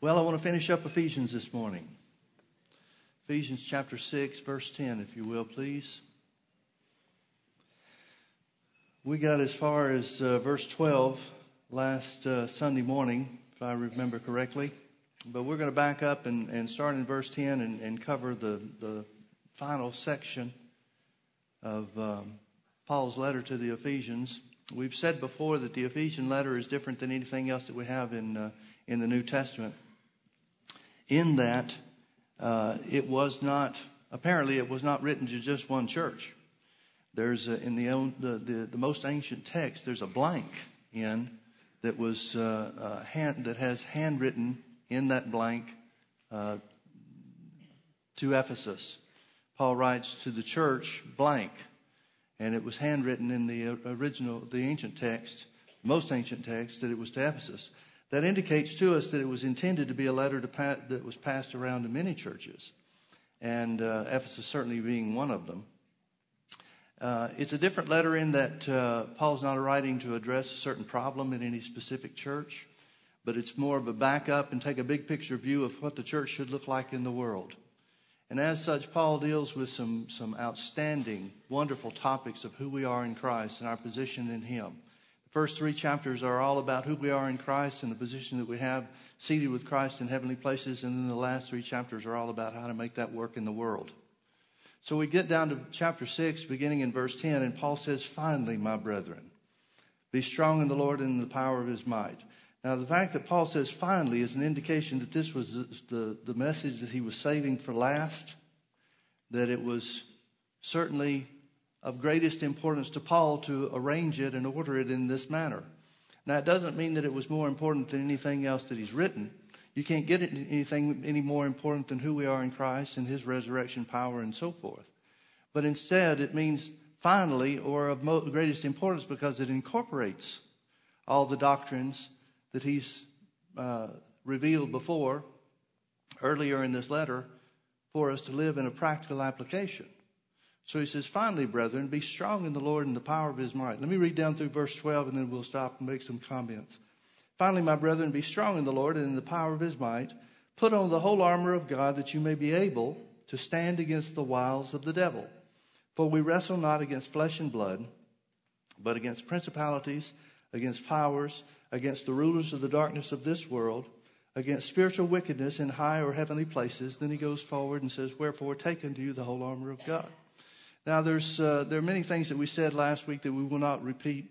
Well, I want to finish up Ephesians this morning. Ephesians chapter 6, verse 10, if you will, please. We got as far as uh, verse 12 last uh, Sunday morning, if I remember correctly. But we're going to back up and, and start in verse 10 and, and cover the, the final section of um, Paul's letter to the Ephesians. We've said before that the Ephesian letter is different than anything else that we have in, uh, in the New Testament. In that, uh, it was not, apparently, it was not written to just one church. There's a, in the, the, the, the, most ancient text, there's a blank in that was uh, uh, hand, that has handwritten in that blank uh, to Ephesus. Paul writes to the church blank, and it was handwritten in the original, the ancient text, most ancient text, that it was to Ephesus. That indicates to us that it was intended to be a letter to pa- that was passed around to many churches, and uh, Ephesus certainly being one of them. Uh, it's a different letter in that uh, Paul's not writing to address a certain problem in any specific church, but it's more of a backup and take a big picture view of what the church should look like in the world. And as such, Paul deals with some, some outstanding, wonderful topics of who we are in Christ and our position in Him. First three chapters are all about who we are in Christ and the position that we have seated with Christ in heavenly places. And then the last three chapters are all about how to make that work in the world. So we get down to chapter 6, beginning in verse 10, and Paul says, Finally, my brethren, be strong in the Lord and in the power of his might. Now, the fact that Paul says finally is an indication that this was the, the, the message that he was saving for last, that it was certainly of greatest importance to Paul to arrange it and order it in this manner. Now, it doesn't mean that it was more important than anything else that he's written. You can't get anything any more important than who we are in Christ and his resurrection power and so forth. But instead, it means finally or of greatest importance because it incorporates all the doctrines that he's uh, revealed before earlier in this letter for us to live in a practical application. So he says, finally, brethren, be strong in the Lord and the power of his might. Let me read down through verse 12 and then we'll stop and make some comments. Finally, my brethren, be strong in the Lord and in the power of his might. Put on the whole armor of God that you may be able to stand against the wiles of the devil. For we wrestle not against flesh and blood, but against principalities, against powers, against the rulers of the darkness of this world, against spiritual wickedness in high or heavenly places. Then he goes forward and says, Wherefore take unto you the whole armor of God. Now, there's, uh, there are many things that we said last week that we will not repeat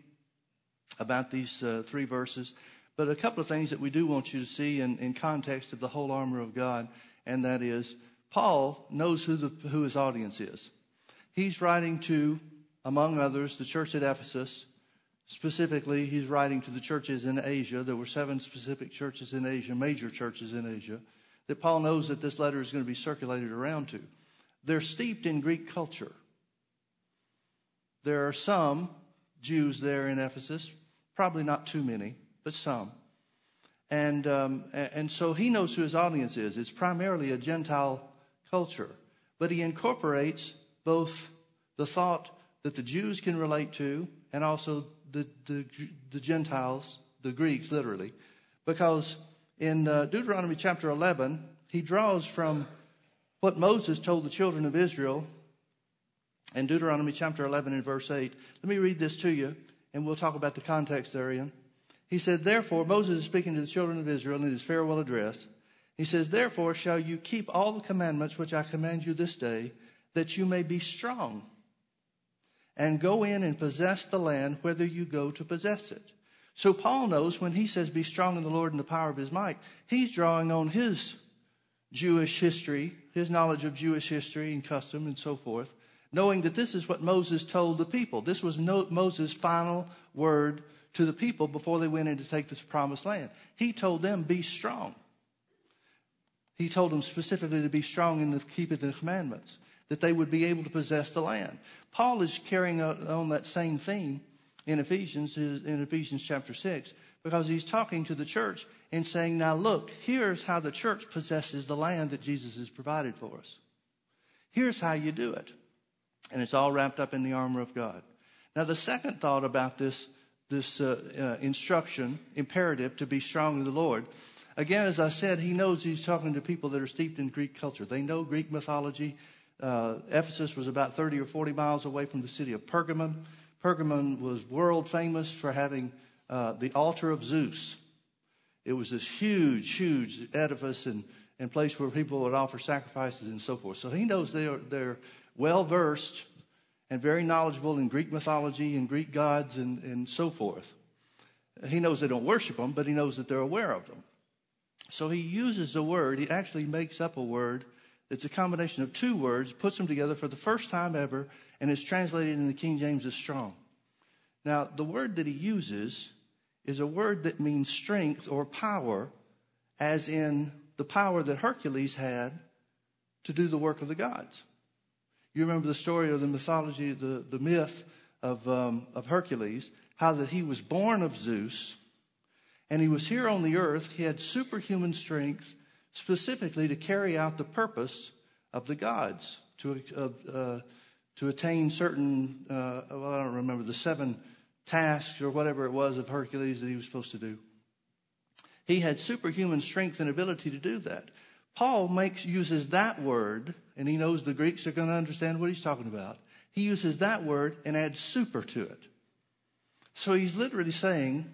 about these uh, three verses. But a couple of things that we do want you to see in, in context of the whole armor of God, and that is Paul knows who, the, who his audience is. He's writing to, among others, the church at Ephesus. Specifically, he's writing to the churches in Asia. There were seven specific churches in Asia, major churches in Asia, that Paul knows that this letter is going to be circulated around to. They're steeped in Greek culture. There are some Jews there in Ephesus, probably not too many but some. And, um, and so he knows who his audience is. It's primarily a Gentile culture, but he incorporates both the thought that the Jews can relate to and also the, the, the Gentiles, the Greeks, literally, because in uh, Deuteronomy chapter 11, he draws from what Moses told the children of Israel in Deuteronomy chapter 11 and verse 8. Let me read this to you, and we'll talk about the context therein. He said, Therefore, Moses is speaking to the children of Israel in his farewell address. He says, Therefore shall you keep all the commandments which I command you this day, that you may be strong, and go in and possess the land whither you go to possess it. So Paul knows when he says, Be strong in the Lord and the power of his might, he's drawing on his Jewish history, his knowledge of Jewish history and custom and so forth, knowing that this is what Moses told the people. This was Moses' final word to the people before they went in to take this promised land. He told them, be strong. He told them specifically to be strong in the keeping the commandments, that they would be able to possess the land. Paul is carrying on that same theme in Ephesians, in Ephesians chapter 6, because he's talking to the church and saying, now look, here's how the church possesses the land that Jesus has provided for us. Here's how you do it. And it's all wrapped up in the armor of God. Now, the second thought about this this uh, uh, instruction, imperative to be strong in the Lord, Again, as I said, he knows he's talking to people that are steeped in Greek culture. They know Greek mythology. Uh, Ephesus was about 30 or 40 miles away from the city of Pergamon. Pergamon was world famous for having uh, the altar of Zeus. It was this huge, huge edifice and, and place where people would offer sacrifices and so forth. So he knows they are, they're well versed and very knowledgeable in Greek mythology and Greek gods and, and so forth. He knows they don't worship them, but he knows that they're aware of them. So he uses a word, he actually makes up a word that's a combination of two words, puts them together for the first time ever, and is translated in the King James as strong. Now, the word that he uses is a word that means strength or power, as in the power that Hercules had to do the work of the gods. You remember the story of the mythology, the, the myth of, um, of Hercules, how that he was born of Zeus and he was here on the earth. He had superhuman strength specifically to carry out the purpose of the gods, to, uh, uh, to attain certain, uh, well, I don't remember, the seven tasks or whatever it was of Hercules that he was supposed to do. He had superhuman strength and ability to do that. Paul makes, uses that word, and he knows the Greeks are going to understand what he's talking about. He uses that word and adds super to it. So he's literally saying,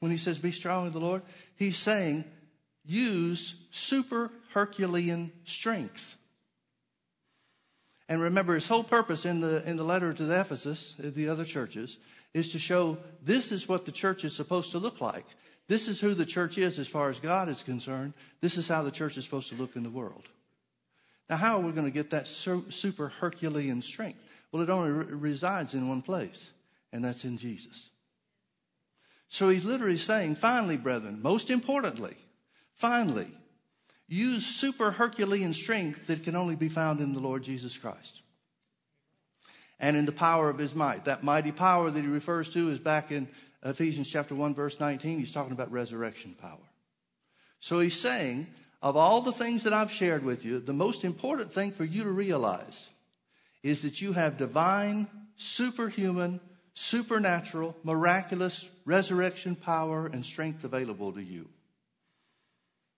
when he says, Be strong in the Lord, he's saying, Use super Herculean strength. And remember, his whole purpose in the, in the letter to the Ephesus, the other churches, is to show this is what the church is supposed to look like. This is who the church is as far as God is concerned. This is how the church is supposed to look in the world. Now, how are we going to get that super Herculean strength? Well, it only re- resides in one place, and that's in Jesus. So he's literally saying, finally, brethren, most importantly, finally, use super Herculean strength that can only be found in the Lord Jesus Christ. And in the power of his might. That mighty power that he refers to is back in Ephesians chapter 1, verse 19. He's talking about resurrection power. So he's saying, of all the things that I've shared with you, the most important thing for you to realize is that you have divine, superhuman, supernatural, miraculous resurrection power and strength available to you.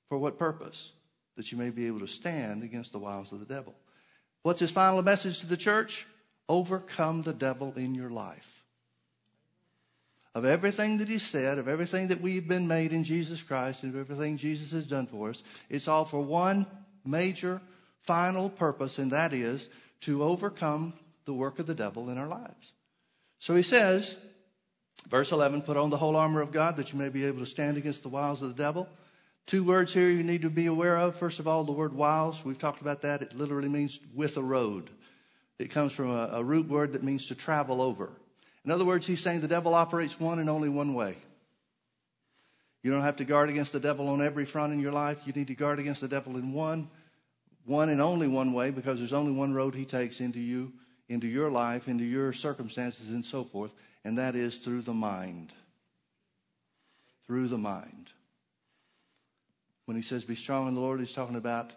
For what purpose? That you may be able to stand against the wiles of the devil. What's his final message to the church? Overcome the devil in your life. Of everything that he said, of everything that we've been made in Jesus Christ, and of everything Jesus has done for us, it's all for one major, final purpose, and that is to overcome the work of the devil in our lives. So he says, verse 11, put on the whole armor of God that you may be able to stand against the wiles of the devil. Two words here you need to be aware of. First of all, the word wiles. We've talked about that. It literally means with a road. It comes from a, a root word that means to travel over. In other words, he's saying the devil operates one and only one way. You don't have to guard against the devil on every front in your life. You need to guard against the devil in one, one and only one way because there's only one road he takes into you into your life, into your circumstances, and so forth, and that is through the mind. Through the mind. When he says be strong in the Lord, he's talking about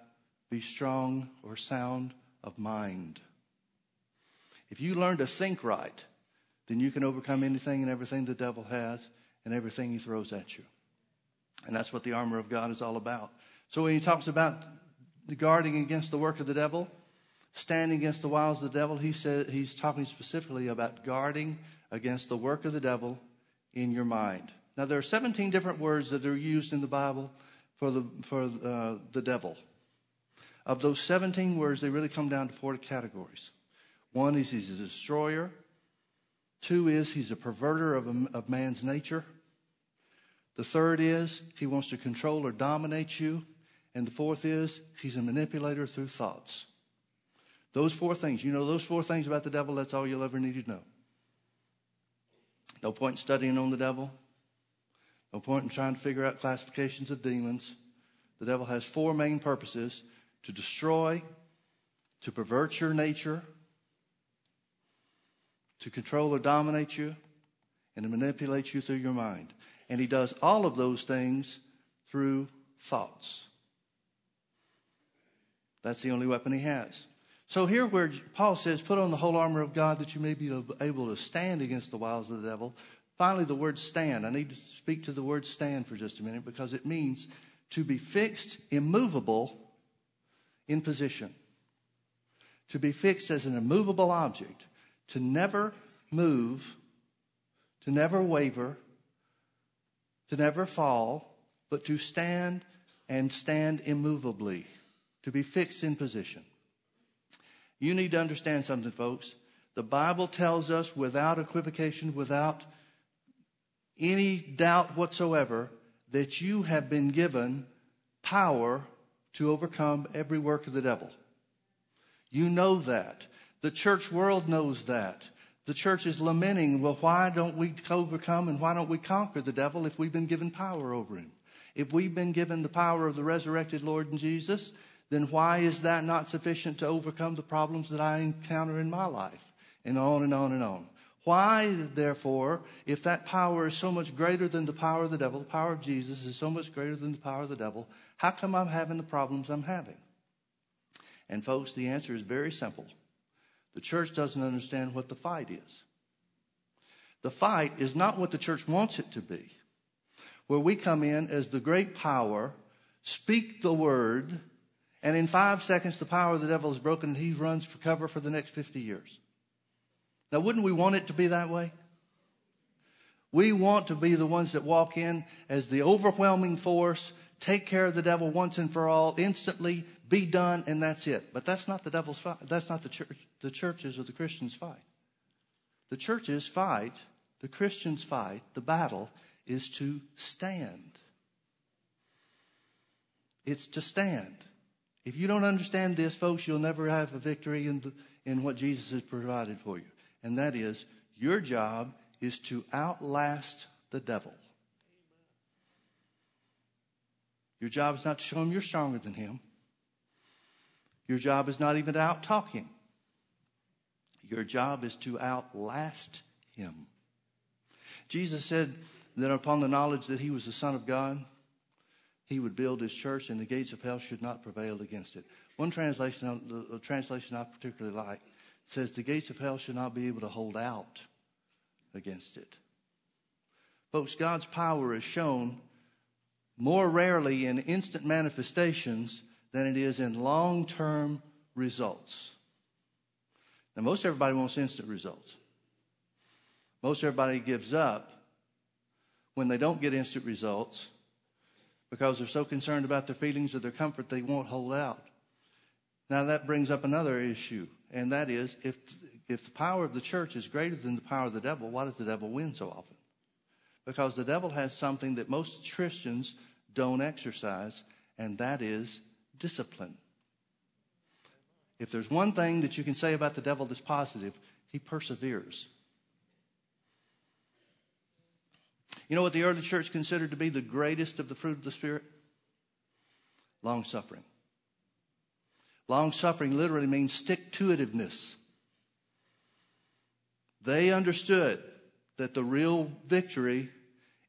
be strong or sound of mind. If you learn to think right, then you can overcome anything and everything the devil has and everything he throws at you. And that's what the armor of God is all about. So when he talks about guarding against the work of the devil, standing against the wiles of the devil, he said he's talking specifically about guarding against the work of the devil in your mind. Now there are 17 different words that are used in the Bible for the for uh, the devil. Of those 17 words, they really come down to four categories. One is he's a destroyer. Two is he's a perverter of, a, of man's nature. The third is he wants to control or dominate you. And the fourth is he's a manipulator through thoughts. Those four things. You know those four things about the devil, that's all you'll ever need to know. No point in studying on the devil. No point in trying to figure out classifications of demons. The devil has four main purposes to destroy, to pervert your nature, to control or dominate you, and to manipulate you through your mind. And he does all of those things through thoughts. That's the only weapon he has. So here where Paul says, put on the whole armor of God that you may be able to stand against the wiles of the devil. Finally, the word stand. I need to speak to the word stand for just a minute because it means to be fixed, immovable in position. To be fixed as an immovable object, to never move, to never waver, to never fall, but to stand and stand immovably, to be fixed in position. You need to understand something, folks. The Bible tells us without equivocation, without any doubt whatsoever, that you have been given power to overcome every work of the devil. You know that. The church world knows that. The church is lamenting, well, why don't we overcome and why don't we conquer the devil if we've been given power over him? If we've been given the power of the resurrected Lord and Jesus, then why is that not sufficient to overcome the problems that I encounter in my life? And on and on and on. Why, therefore, if that power is so much greater than the power of the devil, the power of Jesus is so much greater than the power of the devil, how come I'm having the problems I'm having? And, folks, the answer is very simple. The church doesn't understand what the fight is. The fight is not what the church wants it to be, where we come in as the great power, speak the word, and in five seconds the power of the devil is broken and he runs for cover for the next 50 years. Now, wouldn't we want it to be that way? We want to be the ones that walk in as the overwhelming force, take care of the devil once and for all, instantly, be done, and that's it. But that's not the devil's fight. That's not the church, the church's or the Christian's fight. The churches fight, the Christian's fight, the battle is to stand. It's to stand. If you don't understand this, folks, you'll never have a victory in, the, in what Jesus has provided for you. And that is, your job is to outlast the devil. Your job is not to show him you're stronger than him. Your job is not even to out talk him. Your job is to outlast him. Jesus said that upon the knowledge that he was the Son of God, he would build his church and the gates of hell should not prevail against it. One translation, the translation I particularly like, says the gates of hell should not be able to hold out against it. Folks, God's power is shown more rarely in instant manifestations than it is in long term results. Now, most everybody wants instant results. Most everybody gives up when they don't get instant results because they're so concerned about their feelings or their comfort they won't hold out. Now, that brings up another issue, and that is if, if the power of the church is greater than the power of the devil, why does the devil win so often? Because the devil has something that most Christians don't exercise, and that is discipline. If there's one thing that you can say about the devil that's positive, he perseveres. You know what the early church considered to be the greatest of the fruit of the Spirit? Long suffering. Long suffering literally means stick to itiveness. They understood that the real victory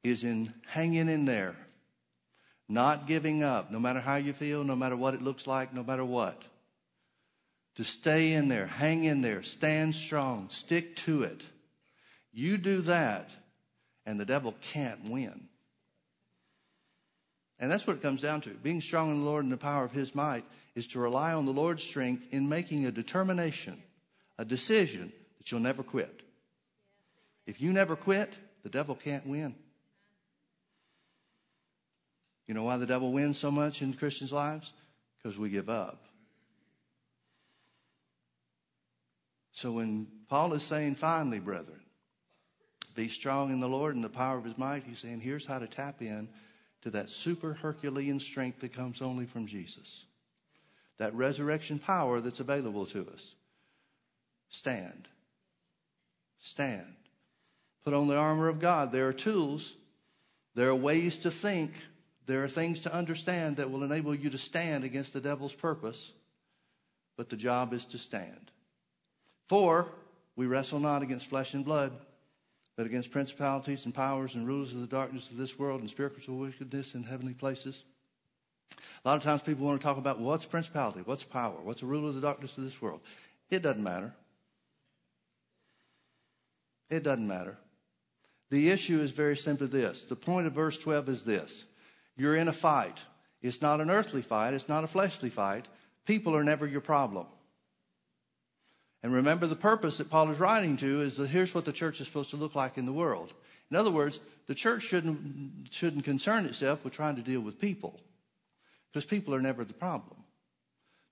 is in hanging in there, not giving up, no matter how you feel, no matter what it looks like, no matter what. To stay in there, hang in there, stand strong, stick to it. You do that, and the devil can't win. And that's what it comes down to. Being strong in the Lord and the power of his might is to rely on the Lord's strength in making a determination, a decision that you'll never quit. If you never quit, the devil can't win. You know why the devil wins so much in Christians' lives? Because we give up. So when Paul is saying, finally, brethren, be strong in the Lord and the power of his might, he's saying, here's how to tap in to that super Herculean strength that comes only from Jesus that resurrection power that's available to us. Stand. Stand. Put on the armor of God. There are tools, there are ways to think, there are things to understand that will enable you to stand against the devil's purpose, but the job is to stand. For we wrestle not against flesh and blood, but against principalities and powers and rulers of the darkness of this world and spiritual wickedness in heavenly places. A lot of times people want to talk about what's principality, what's power, what's the ruler of the darkness of this world. It doesn't matter. It doesn't matter. The issue is very simply this. The point of verse 12 is this. You're in a fight. It's not an earthly fight, it's not a fleshly fight. People are never your problem. And remember, the purpose that Paul is writing to is that here's what the church is supposed to look like in the world. In other words, the church shouldn't, shouldn't concern itself with trying to deal with people, because people are never the problem.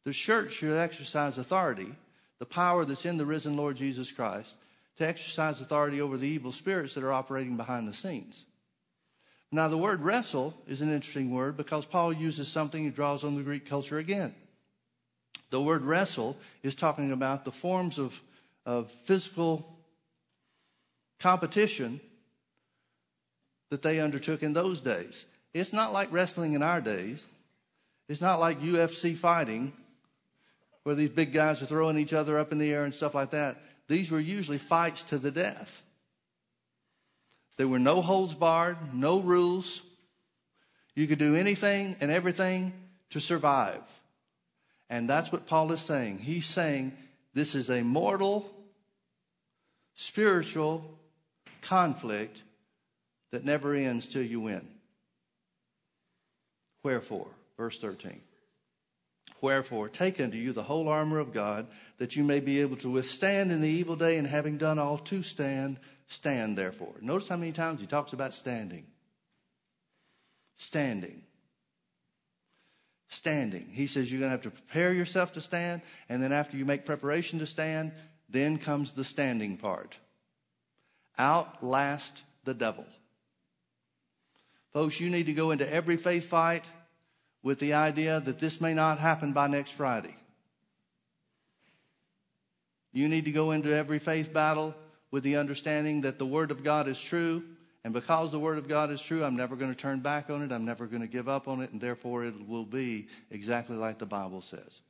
The church should exercise authority, the power that's in the risen Lord Jesus Christ, to exercise authority over the evil spirits that are operating behind the scenes. Now, the word wrestle is an interesting word because Paul uses something he draws on the Greek culture again. The word wrestle is talking about the forms of, of physical competition that they undertook in those days. It's not like wrestling in our days. It's not like UFC fighting, where these big guys are throwing each other up in the air and stuff like that. These were usually fights to the death. There were no holds barred, no rules. You could do anything and everything to survive. And that's what Paul is saying. He's saying this is a mortal, spiritual conflict that never ends till you win. Wherefore, verse 13. Wherefore, take unto you the whole armor of God, that you may be able to withstand in the evil day, and having done all to stand, stand therefore. Notice how many times he talks about standing. Standing. Standing. He says you're going to have to prepare yourself to stand, and then after you make preparation to stand, then comes the standing part. Outlast the devil. Folks, you need to go into every faith fight with the idea that this may not happen by next Friday. You need to go into every faith battle with the understanding that the Word of God is true. And because the Word of God is true, I'm never going to turn back on it. I'm never going to give up on it. And therefore, it will be exactly like the Bible says.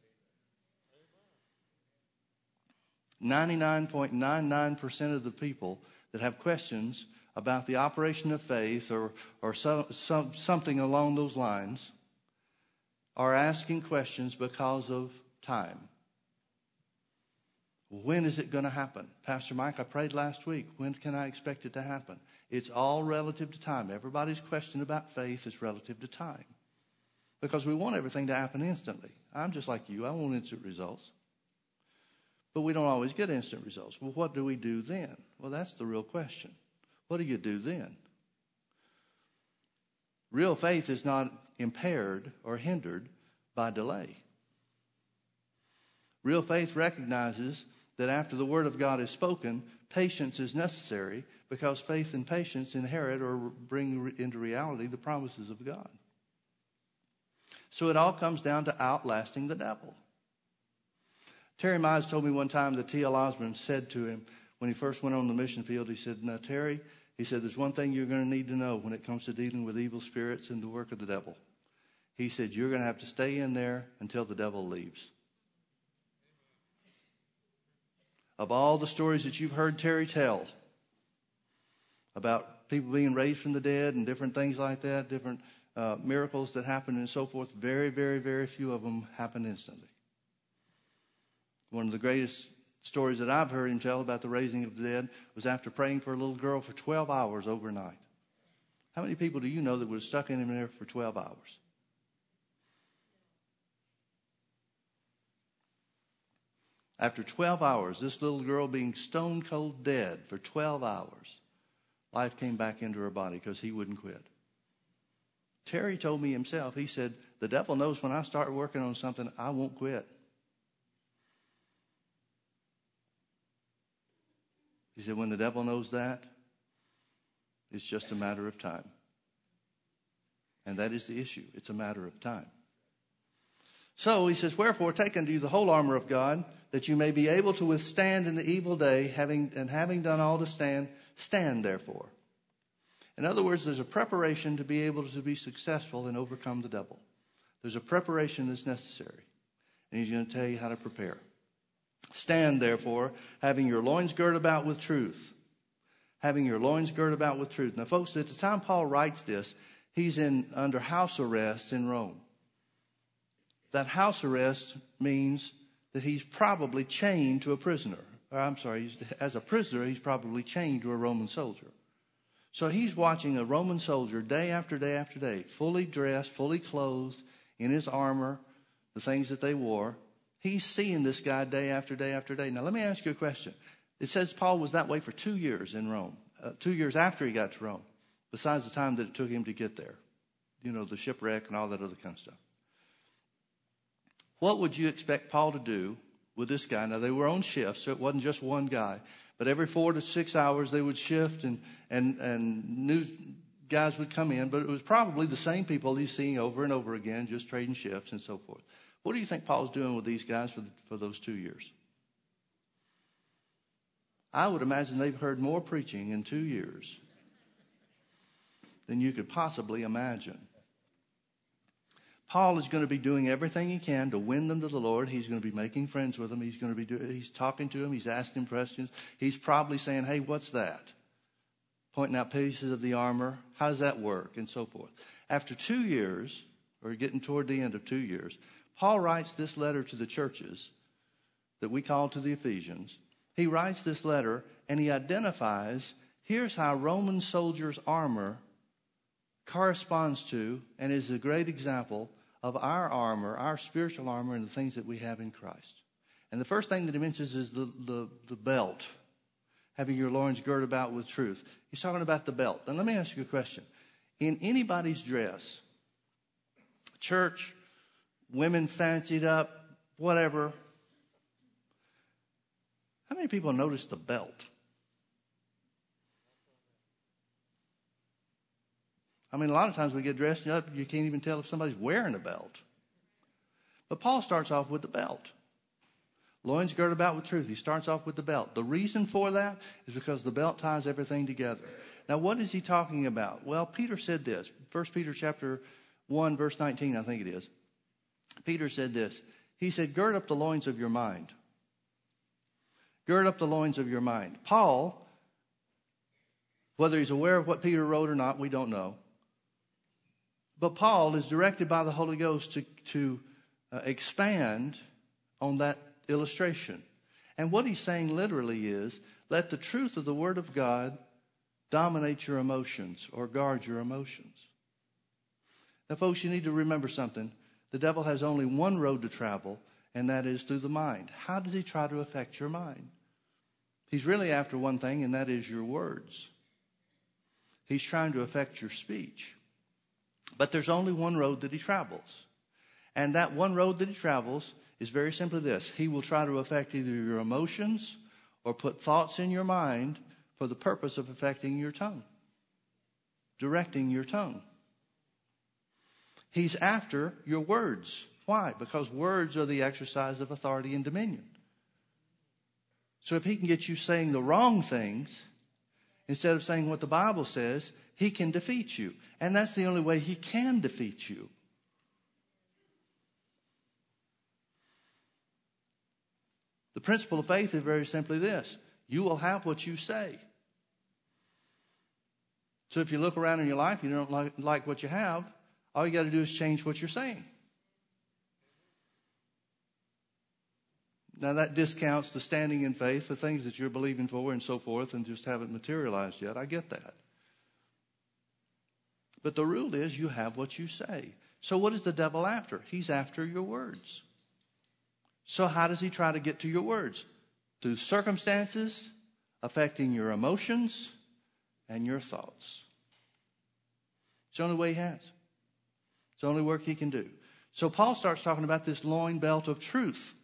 99.99% of the people that have questions about the operation of faith or, or so, so, something along those lines are asking questions because of time. When is it going to happen? Pastor Mike, I prayed last week. When can I expect it to happen? It's all relative to time. Everybody's question about faith is relative to time. Because we want everything to happen instantly. I'm just like you, I want instant results. But we don't always get instant results. Well, what do we do then? Well, that's the real question. What do you do then? Real faith is not impaired or hindered by delay. Real faith recognizes that after the word of God is spoken, patience is necessary because faith and patience inherit or bring into reality the promises of God. So it all comes down to outlasting the devil. Terry Mize told me one time that T.L. Osborn said to him when he first went on the mission field, he said, Now, Terry, he said, There's one thing you're going to need to know when it comes to dealing with evil spirits and the work of the devil. He said, You're going to have to stay in there until the devil leaves. Of all the stories that you've heard Terry tell about people being raised from the dead and different things like that, different uh, miracles that happen and so forth, very, very, very few of them happen instantly. One of the greatest stories that I've heard him tell about the raising of the dead was after praying for a little girl for 12 hours overnight. How many people do you know that have stuck in him there for 12 hours? After 12 hours, this little girl being stone cold dead for 12 hours, life came back into her body because he wouldn't quit. Terry told me himself, he said, The devil knows when I start working on something, I won't quit. He said, when the devil knows that, it's just a matter of time. And that is the issue. It's a matter of time. So he says, Wherefore take unto you the whole armor of God, that you may be able to withstand in the evil day, having and having done all to stand, stand therefore. In other words, there's a preparation to be able to be successful and overcome the devil. There's a preparation that's necessary. And he's going to tell you how to prepare. Stand therefore, having your loins girt about with truth. Having your loins girt about with truth. Now, folks, at the time Paul writes this, he's in under house arrest in Rome. That house arrest means that he's probably chained to a prisoner. Or, I'm sorry, as a prisoner, he's probably chained to a Roman soldier. So he's watching a Roman soldier day after day after day, fully dressed, fully clothed, in his armor, the things that they wore. He's seeing this guy day after day after day. Now, let me ask you a question. It says Paul was that way for two years in Rome, uh, two years after he got to Rome, besides the time that it took him to get there. You know, the shipwreck and all that other kind of stuff. What would you expect Paul to do with this guy? Now, they were on shifts, so it wasn't just one guy. But every four to six hours, they would shift and, and, and new guys would come in. But it was probably the same people he's seeing over and over again, just trading shifts and so forth. What do you think Paul's doing with these guys for, the, for those two years? I would imagine they've heard more preaching in two years than you could possibly imagine. Paul is going to be doing everything he can to win them to the Lord. He's going to be making friends with them. He's going to be do, he's talking to them. He's asking questions. He's probably saying, "Hey, what's that?" Pointing out pieces of the armor. How does that work? And so forth. After two years, or getting toward the end of two years, Paul writes this letter to the churches that we call to the Ephesians. He writes this letter and he identifies here's how Roman soldiers' armor corresponds to and is a great example of our armor, our spiritual armor, and the things that we have in Christ. And the first thing that he mentions is the, the, the belt, having your loins girded about with truth. He's talking about the belt. And let me ask you a question. In anybody's dress, church, women fancied up, whatever, how many people notice the belt? I mean, a lot of times we get dressed up, you can't even tell if somebody's wearing a belt. But Paul starts off with the belt. Loins girded about with truth. He starts off with the belt. The reason for that is because the belt ties everything together. Now, what is he talking about? Well, Peter said this. 1 Peter chapter 1, verse 19, I think it is. Peter said this. He said, Gird up the loins of your mind. Gird up the loins of your mind. Paul, whether he's aware of what Peter wrote or not, we don't know. But Paul is directed by the Holy Ghost to, to uh, expand on that illustration. And what he's saying literally is let the truth of the Word of God dominate your emotions or guard your emotions. Now, folks, you need to remember something. The devil has only one road to travel, and that is through the mind. How does he try to affect your mind? He's really after one thing, and that is your words. He's trying to affect your speech. But there's only one road that he travels. And that one road that he travels is very simply this He will try to affect either your emotions or put thoughts in your mind for the purpose of affecting your tongue, directing your tongue. He's after your words. Why? Because words are the exercise of authority and dominion. So if he can get you saying the wrong things instead of saying what the Bible says, he can defeat you. And that's the only way he can defeat you. The principle of faith is very simply this you will have what you say. So if you look around in your life, and you don't like, like what you have, all you got to do is change what you're saying. Now, that discounts the standing in faith for things that you're believing for and so forth and just haven't materialized yet. I get that. But the rule is you have what you say. So, what is the devil after? He's after your words. So, how does he try to get to your words? Through circumstances affecting your emotions and your thoughts. It's the only way he has. It's the only work he can do. So, Paul starts talking about this loin belt of truth.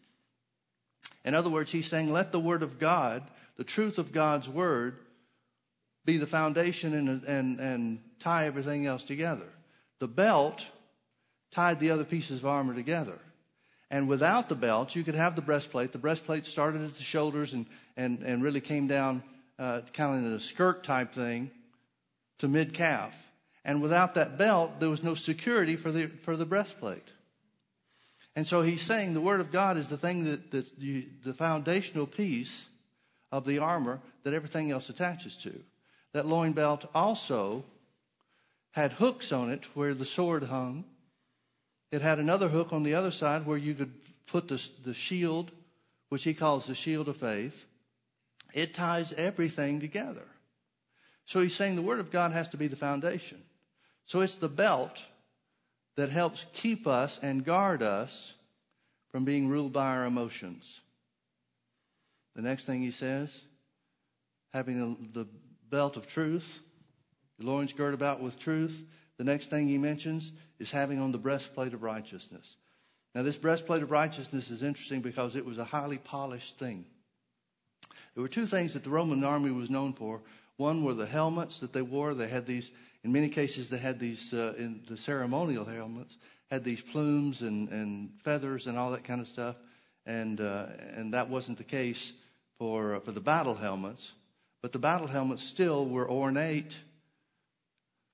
In other words, he's saying, let the word of God, the truth of God's word, be the foundation and, and, and tie everything else together. The belt tied the other pieces of armor together. And without the belt, you could have the breastplate. The breastplate started at the shoulders and, and, and really came down uh, kind of in a skirt type thing to mid calf. And without that belt, there was no security for the, for the breastplate. And so he's saying the Word of God is the thing that, that you, the foundational piece of the armor that everything else attaches to. That loin belt also had hooks on it where the sword hung. It had another hook on the other side where you could put the, the shield, which he calls the shield of faith. It ties everything together. So he's saying the Word of God has to be the foundation. So it's the belt that helps keep us and guard us from being ruled by our emotions. The next thing he says, having the belt of truth, your loins girt about with truth. The next thing he mentions is having on the breastplate of righteousness. Now, this breastplate of righteousness is interesting because it was a highly polished thing. There were two things that the Roman army was known for. One were the helmets that they wore. They had these, in many cases, they had these, uh, in the ceremonial helmets, had these plumes and, and feathers and all that kind of stuff. And, uh, and that wasn't the case for, uh, for the battle helmets. But the battle helmets still were ornate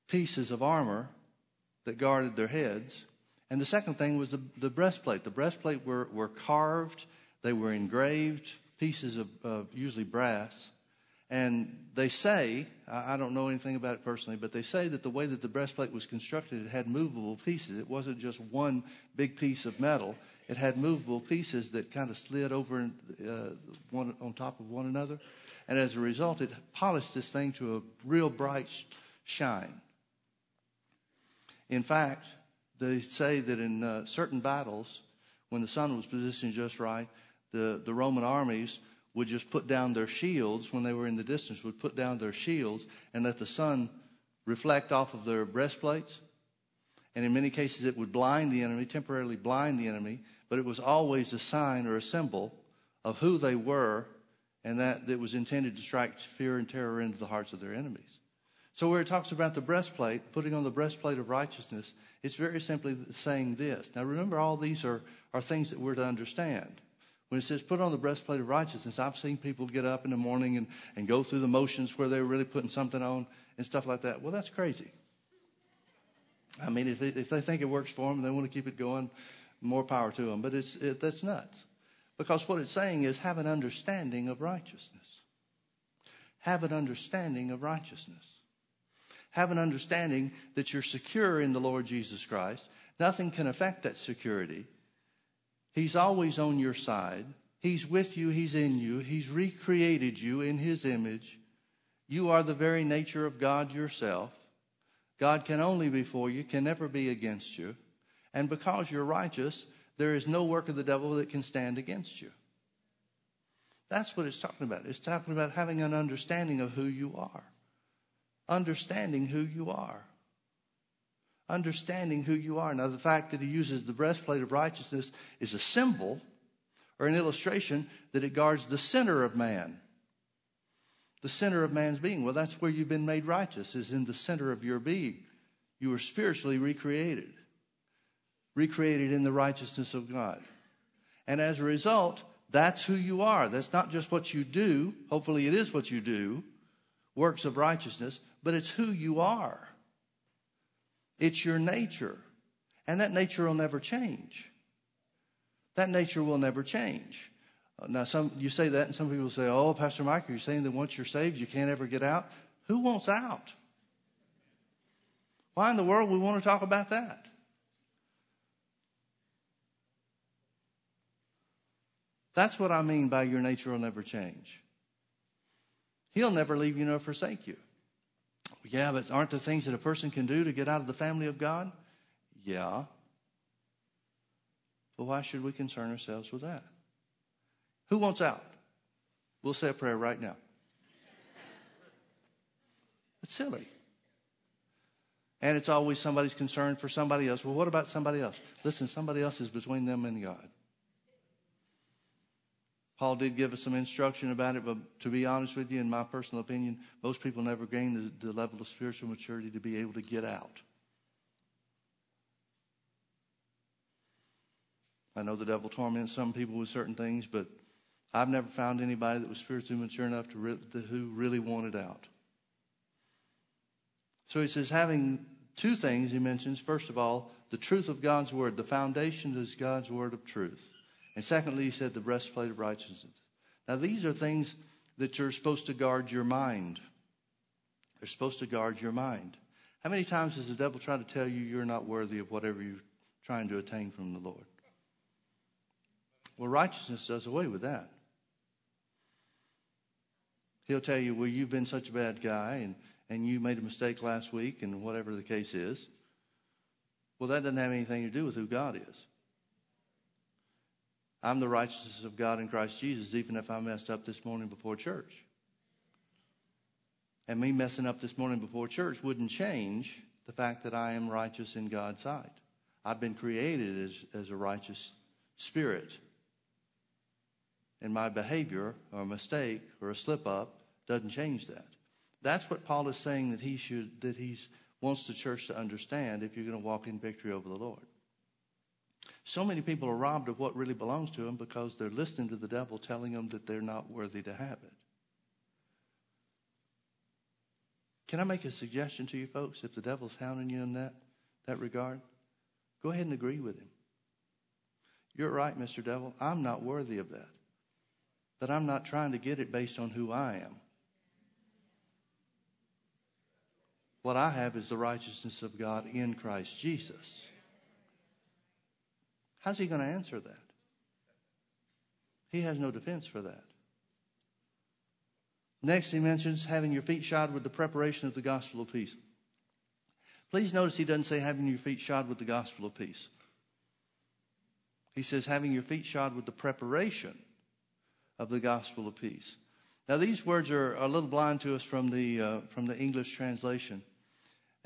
pieces of armor that guarded their heads. And the second thing was the, the breastplate. The breastplate were, were carved, they were engraved pieces of, of usually brass. And they say, I don't know anything about it personally, but they say that the way that the breastplate was constructed, it had movable pieces. It wasn't just one big piece of metal. It had movable pieces that kind of slid over uh, one, on top of one another. And as a result, it polished this thing to a real bright shine. In fact, they say that in uh, certain battles, when the sun was positioned just right, the, the Roman armies would just put down their shields when they were in the distance, would put down their shields and let the sun reflect off of their breastplates. And in many cases, it would blind the enemy, temporarily blind the enemy, but it was always a sign or a symbol of who they were and that it was intended to strike fear and terror into the hearts of their enemies. So, where it talks about the breastplate, putting on the breastplate of righteousness, it's very simply saying this. Now, remember, all these are, are things that we're to understand. When it says put on the breastplate of righteousness, I've seen people get up in the morning and, and go through the motions where they're really putting something on and stuff like that. Well, that's crazy. I mean, if, if they think it works for them and they want to keep it going, more power to them. But it's, it, that's nuts. Because what it's saying is have an understanding of righteousness. Have an understanding of righteousness. Have an understanding that you're secure in the Lord Jesus Christ. Nothing can affect that security. He's always on your side. He's with you. He's in you. He's recreated you in His image. You are the very nature of God yourself. God can only be for you, can never be against you. And because you're righteous, there is no work of the devil that can stand against you. That's what it's talking about. It's talking about having an understanding of who you are. Understanding who you are understanding who you are. Now, the fact that he uses the breastplate of righteousness is a symbol or an illustration that it guards the center of man. The center of man's being. Well, that's where you've been made righteous, is in the center of your being. You were spiritually recreated, recreated in the righteousness of God. And as a result, that's who you are. That's not just what you do. Hopefully, it is what you do, works of righteousness, but it's who you are. It's your nature. And that nature will never change. That nature will never change. Uh, now, some you say that, and some people say, "Oh, Pastor Mike, you're saying that once you're saved, you can't ever get out." Who wants out? Why in the world we want to talk about that? That's what I mean by your nature will never change. He'll never leave you nor forsake you. Yeah, but aren't there things that a person can do to get out of the family of God? Yeah. But why should we concern ourselves with that? Who wants out? We'll say a prayer right now. It's silly. And it's always somebody's concern for somebody else. Well, what about somebody else? Listen, somebody else is between them and God. Paul did give us some instruction about it, but to be honest with you, in my personal opinion, most people never gain the, the level of spiritual maturity to be able to get out. I know the devil torments some people with certain things, but I've never found anybody that was spiritually mature enough to, re- to who really wanted out. So he says, having two things he mentions. First of all, the truth of God's word. The foundation is God's word of truth. And secondly, he said the breastplate of righteousness. Now, these are things that you're supposed to guard your mind. They're supposed to guard your mind. How many times has the devil tried to tell you you're not worthy of whatever you're trying to attain from the Lord? Well, righteousness does away with that. He'll tell you, well, you've been such a bad guy and, and you made a mistake last week and whatever the case is. Well, that doesn't have anything to do with who God is. I'm the righteousness of God in Christ Jesus, even if I messed up this morning before church. And me messing up this morning before church wouldn't change the fact that I am righteous in God's sight. I've been created as, as a righteous spirit. And my behavior or a mistake or a slip up doesn't change that. That's what Paul is saying that he should that he wants the church to understand if you're going to walk in victory over the Lord. So many people are robbed of what really belongs to them because they're listening to the devil telling them that they're not worthy to have it. Can I make a suggestion to you folks? If the devil's hounding you in that, that regard, go ahead and agree with him. You're right, Mr. Devil. I'm not worthy of that. But I'm not trying to get it based on who I am. What I have is the righteousness of God in Christ Jesus. How's he going to answer that? He has no defense for that. Next, he mentions having your feet shod with the preparation of the gospel of peace. Please notice he doesn't say having your feet shod with the gospel of peace. He says having your feet shod with the preparation of the gospel of peace. Now, these words are a little blind to us from the, uh, from the English translation.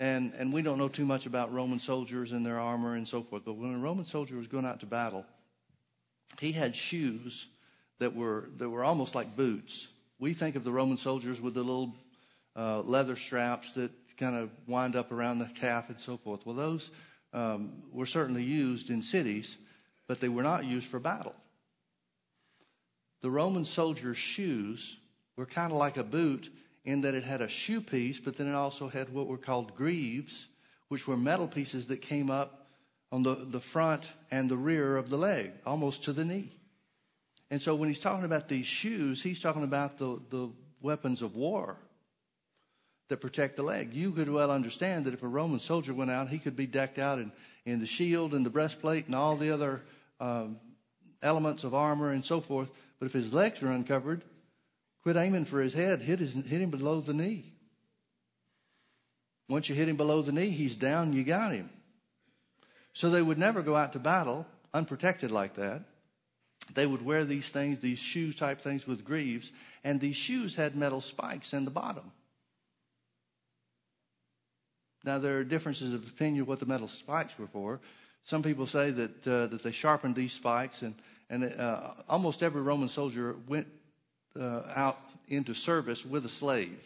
And, and we don't know too much about Roman soldiers and their armor and so forth. But when a Roman soldier was going out to battle, he had shoes that were, that were almost like boots. We think of the Roman soldiers with the little uh, leather straps that kind of wind up around the calf and so forth. Well, those um, were certainly used in cities, but they were not used for battle. The Roman soldier's shoes were kind of like a boot in that it had a shoe piece, but then it also had what were called greaves, which were metal pieces that came up on the, the front and the rear of the leg, almost to the knee. And so when he's talking about these shoes, he's talking about the, the weapons of war that protect the leg. You could well understand that if a Roman soldier went out, he could be decked out in, in the shield and the breastplate and all the other um, elements of armor and so forth. But if his legs are uncovered, quit aiming for his head, hit, his, hit him below the knee. Once you hit him below the knee, he's down, you got him. So they would never go out to battle unprotected like that. They would wear these things, these shoe type things with greaves, and these shoes had metal spikes in the bottom. Now there are differences of opinion what the metal spikes were for. Some people say that uh, that they sharpened these spikes, and and uh, almost every Roman soldier went uh, out into service with a slave.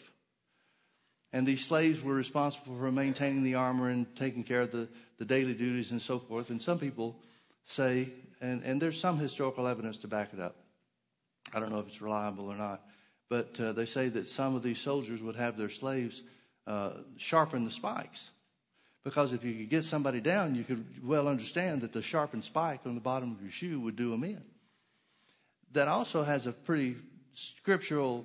And these slaves were responsible for maintaining the armor and taking care of the, the daily duties and so forth. And some people say and, and there's some historical evidence to back it up. I don't know if it's reliable or not, but uh, they say that some of these soldiers would have their slaves uh, sharpen the spikes. Because if you could get somebody down, you could well understand that the sharpened spike on the bottom of your shoe would do them in. That also has a pretty scriptural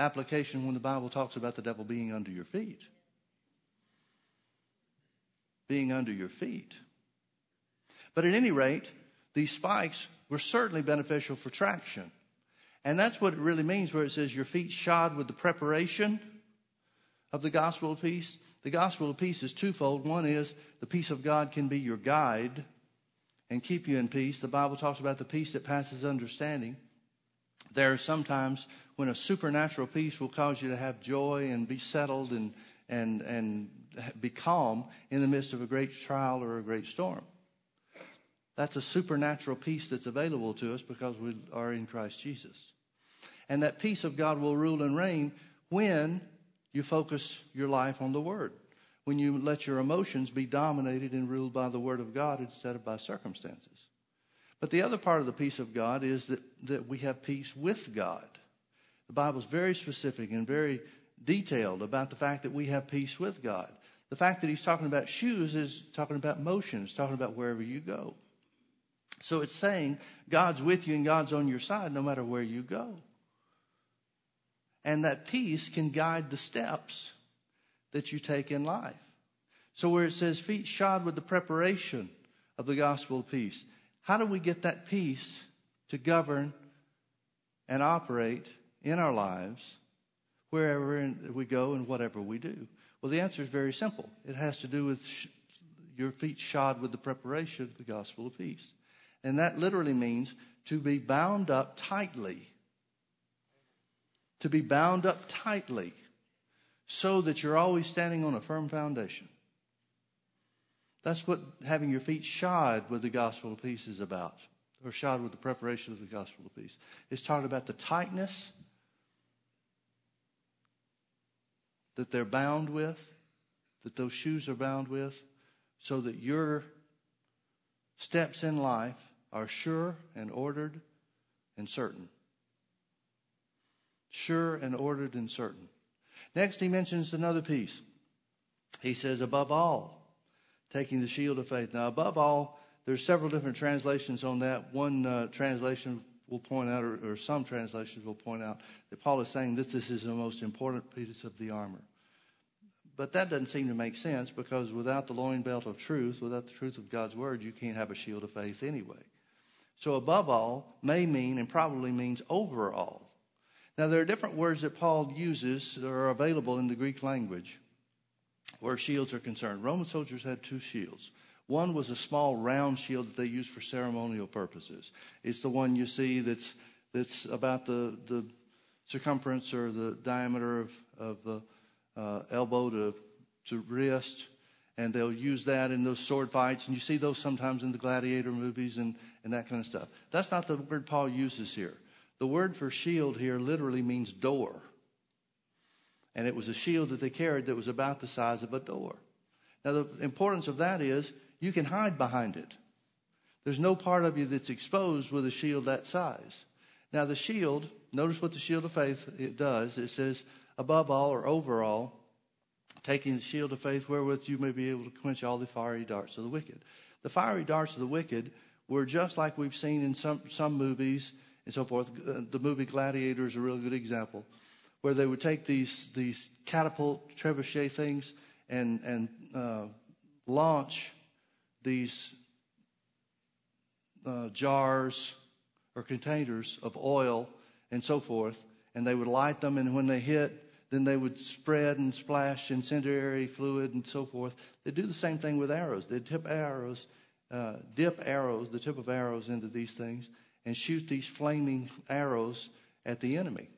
application when the Bible talks about the devil being under your feet. Being under your feet. But at any rate, these spikes were certainly beneficial for traction. And that's what it really means where it says your feet shod with the preparation of the gospel of peace. The gospel of peace is twofold. One is the peace of God can be your guide and keep you in peace. The Bible talks about the peace that passes understanding. There are sometimes when a supernatural peace will cause you to have joy and be settled and, and, and be calm in the midst of a great trial or a great storm. That's a supernatural peace that's available to us because we are in Christ Jesus. And that peace of God will rule and reign when you focus your life on the Word, when you let your emotions be dominated and ruled by the Word of God instead of by circumstances. But the other part of the peace of God is that, that we have peace with God. The Bible is very specific and very detailed about the fact that we have peace with God. The fact that he's talking about shoes is talking about motion, it's talking about wherever you go. So it's saying God's with you and God's on your side no matter where you go. And that peace can guide the steps that you take in life. So where it says feet shod with the preparation of the gospel of peace, how do we get that peace to govern and operate in our lives wherever we go and whatever we do? Well, the answer is very simple. It has to do with your feet shod with the preparation of the gospel of peace. And that literally means to be bound up tightly. To be bound up tightly so that you're always standing on a firm foundation. That's what having your feet shod with the gospel of peace is about, or shod with the preparation of the gospel of peace. It's talking about the tightness that they're bound with, that those shoes are bound with, so that your steps in life are sure and ordered and certain. Sure and ordered and certain. Next, he mentions another piece. He says, above all, taking the shield of faith. Now, above all, there's several different translations on that. One uh, translation will point out, or, or, some translations will point out, that Paul is saying that this is the most important piece of the armor. But that doesn't seem to make sense because without the loin belt of truth, without the truth of God's word, you can't have a shield of faith anyway. So above all may mean and probably means overall. Now, there are different words that Paul uses that are available in the Greek language where shields are concerned. Roman soldiers had two shields. One was a small round shield that they used for ceremonial purposes. It's the one you see that's, that's about the, the circumference or the diameter of, of the uh, elbow to, to wrist. And they'll use that in those sword fights. And you see those sometimes in the gladiator movies and, and that kind of stuff. That's not the word Paul uses here. The word for shield here literally means door. And it was a shield that they carried that was about the size of a door. Now, the importance of that is you can hide behind it. There's no part of you that's exposed with a shield that size. Now, the shield, notice what the shield of faith it does. It says, above all or over all, taking the shield of faith wherewith you may be able to quench all the fiery darts of the wicked. The fiery darts of the wicked were just like we've seen in some, some movies and so forth. Uh, the movie Gladiator is a real good example, where they would take these these catapult trebuchet things and and uh, launch these uh, jars or containers of oil and so forth, and they would light them, and when they hit, then they would spread and splash incendiary fluid and so forth. They do the same thing with arrows. They tip arrows, uh, dip arrows, the tip of arrows into these things, and shoot these flaming arrows at the enemy.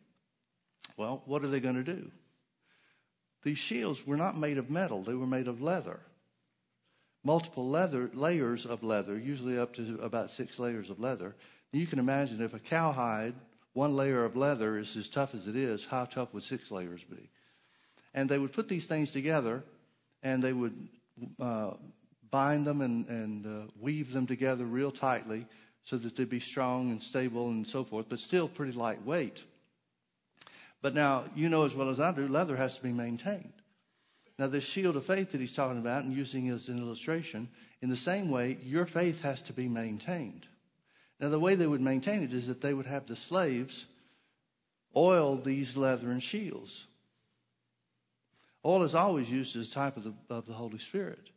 Well, what are they going to do? These shields were not made of metal, they were made of leather. Multiple leather layers of leather, usually up to about six layers of leather. You can imagine if a cowhide, one layer of leather is as tough as it is, how tough would six layers be? And they would put these things together and they would uh, bind them and, and uh, weave them together real tightly so that they'd be strong and stable and so forth, but still pretty lightweight. But now, you know as well as I do, leather has to be maintained. Now, this shield of faith that he's talking about and using as an illustration, in the same way, your faith has to be maintained. Now, the way they would maintain it is that they would have the slaves oil these leathern shields. Oil is always used as a type of the, of the Holy Spirit.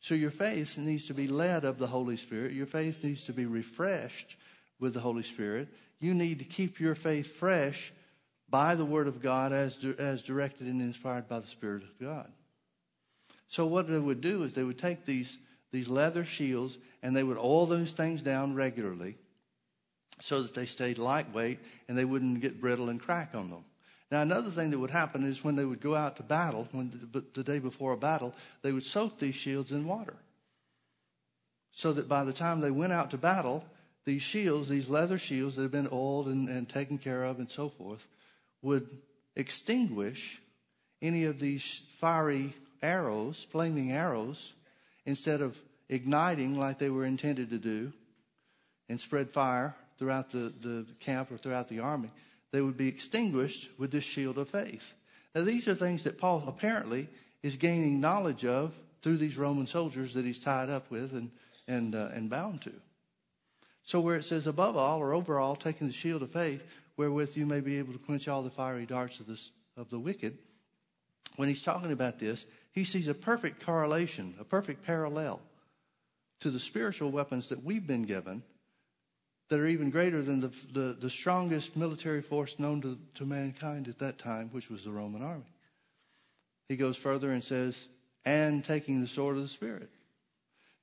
So your faith needs to be led of the Holy Spirit. Your faith needs to be refreshed with the Holy Spirit. You need to keep your faith fresh by the Word of God as, as directed and inspired by the Spirit of God. So what they would do is they would take these, these leather shields and they would oil those things down regularly so that they stayed lightweight and they wouldn't get brittle and crack on them. Now, another thing that would happen is when they would go out to battle, when the, the day before a battle, they would soak these shields in water. So that by the time they went out to battle, these shields, these leather shields that had been oiled and, and taken care of and so forth, would extinguish any of these fiery arrows, flaming arrows, instead of igniting like they were intended to do and spread fire throughout the, the camp or throughout the army they would be extinguished with this shield of faith. Now, these are things that Paul apparently is gaining knowledge of through these Roman soldiers that he's tied up with and, and, uh, and bound to. So, where it says above all or overall, taking the shield of faith, wherewith you may be able to quench all the fiery darts of, this, of the wicked, when he's talking about this, he sees a perfect correlation, a perfect parallel to the spiritual weapons that we've been given that are even greater than the, the, the strongest military force known to, to mankind at that time, which was the Roman army. He goes further and says, and taking the sword of the Spirit.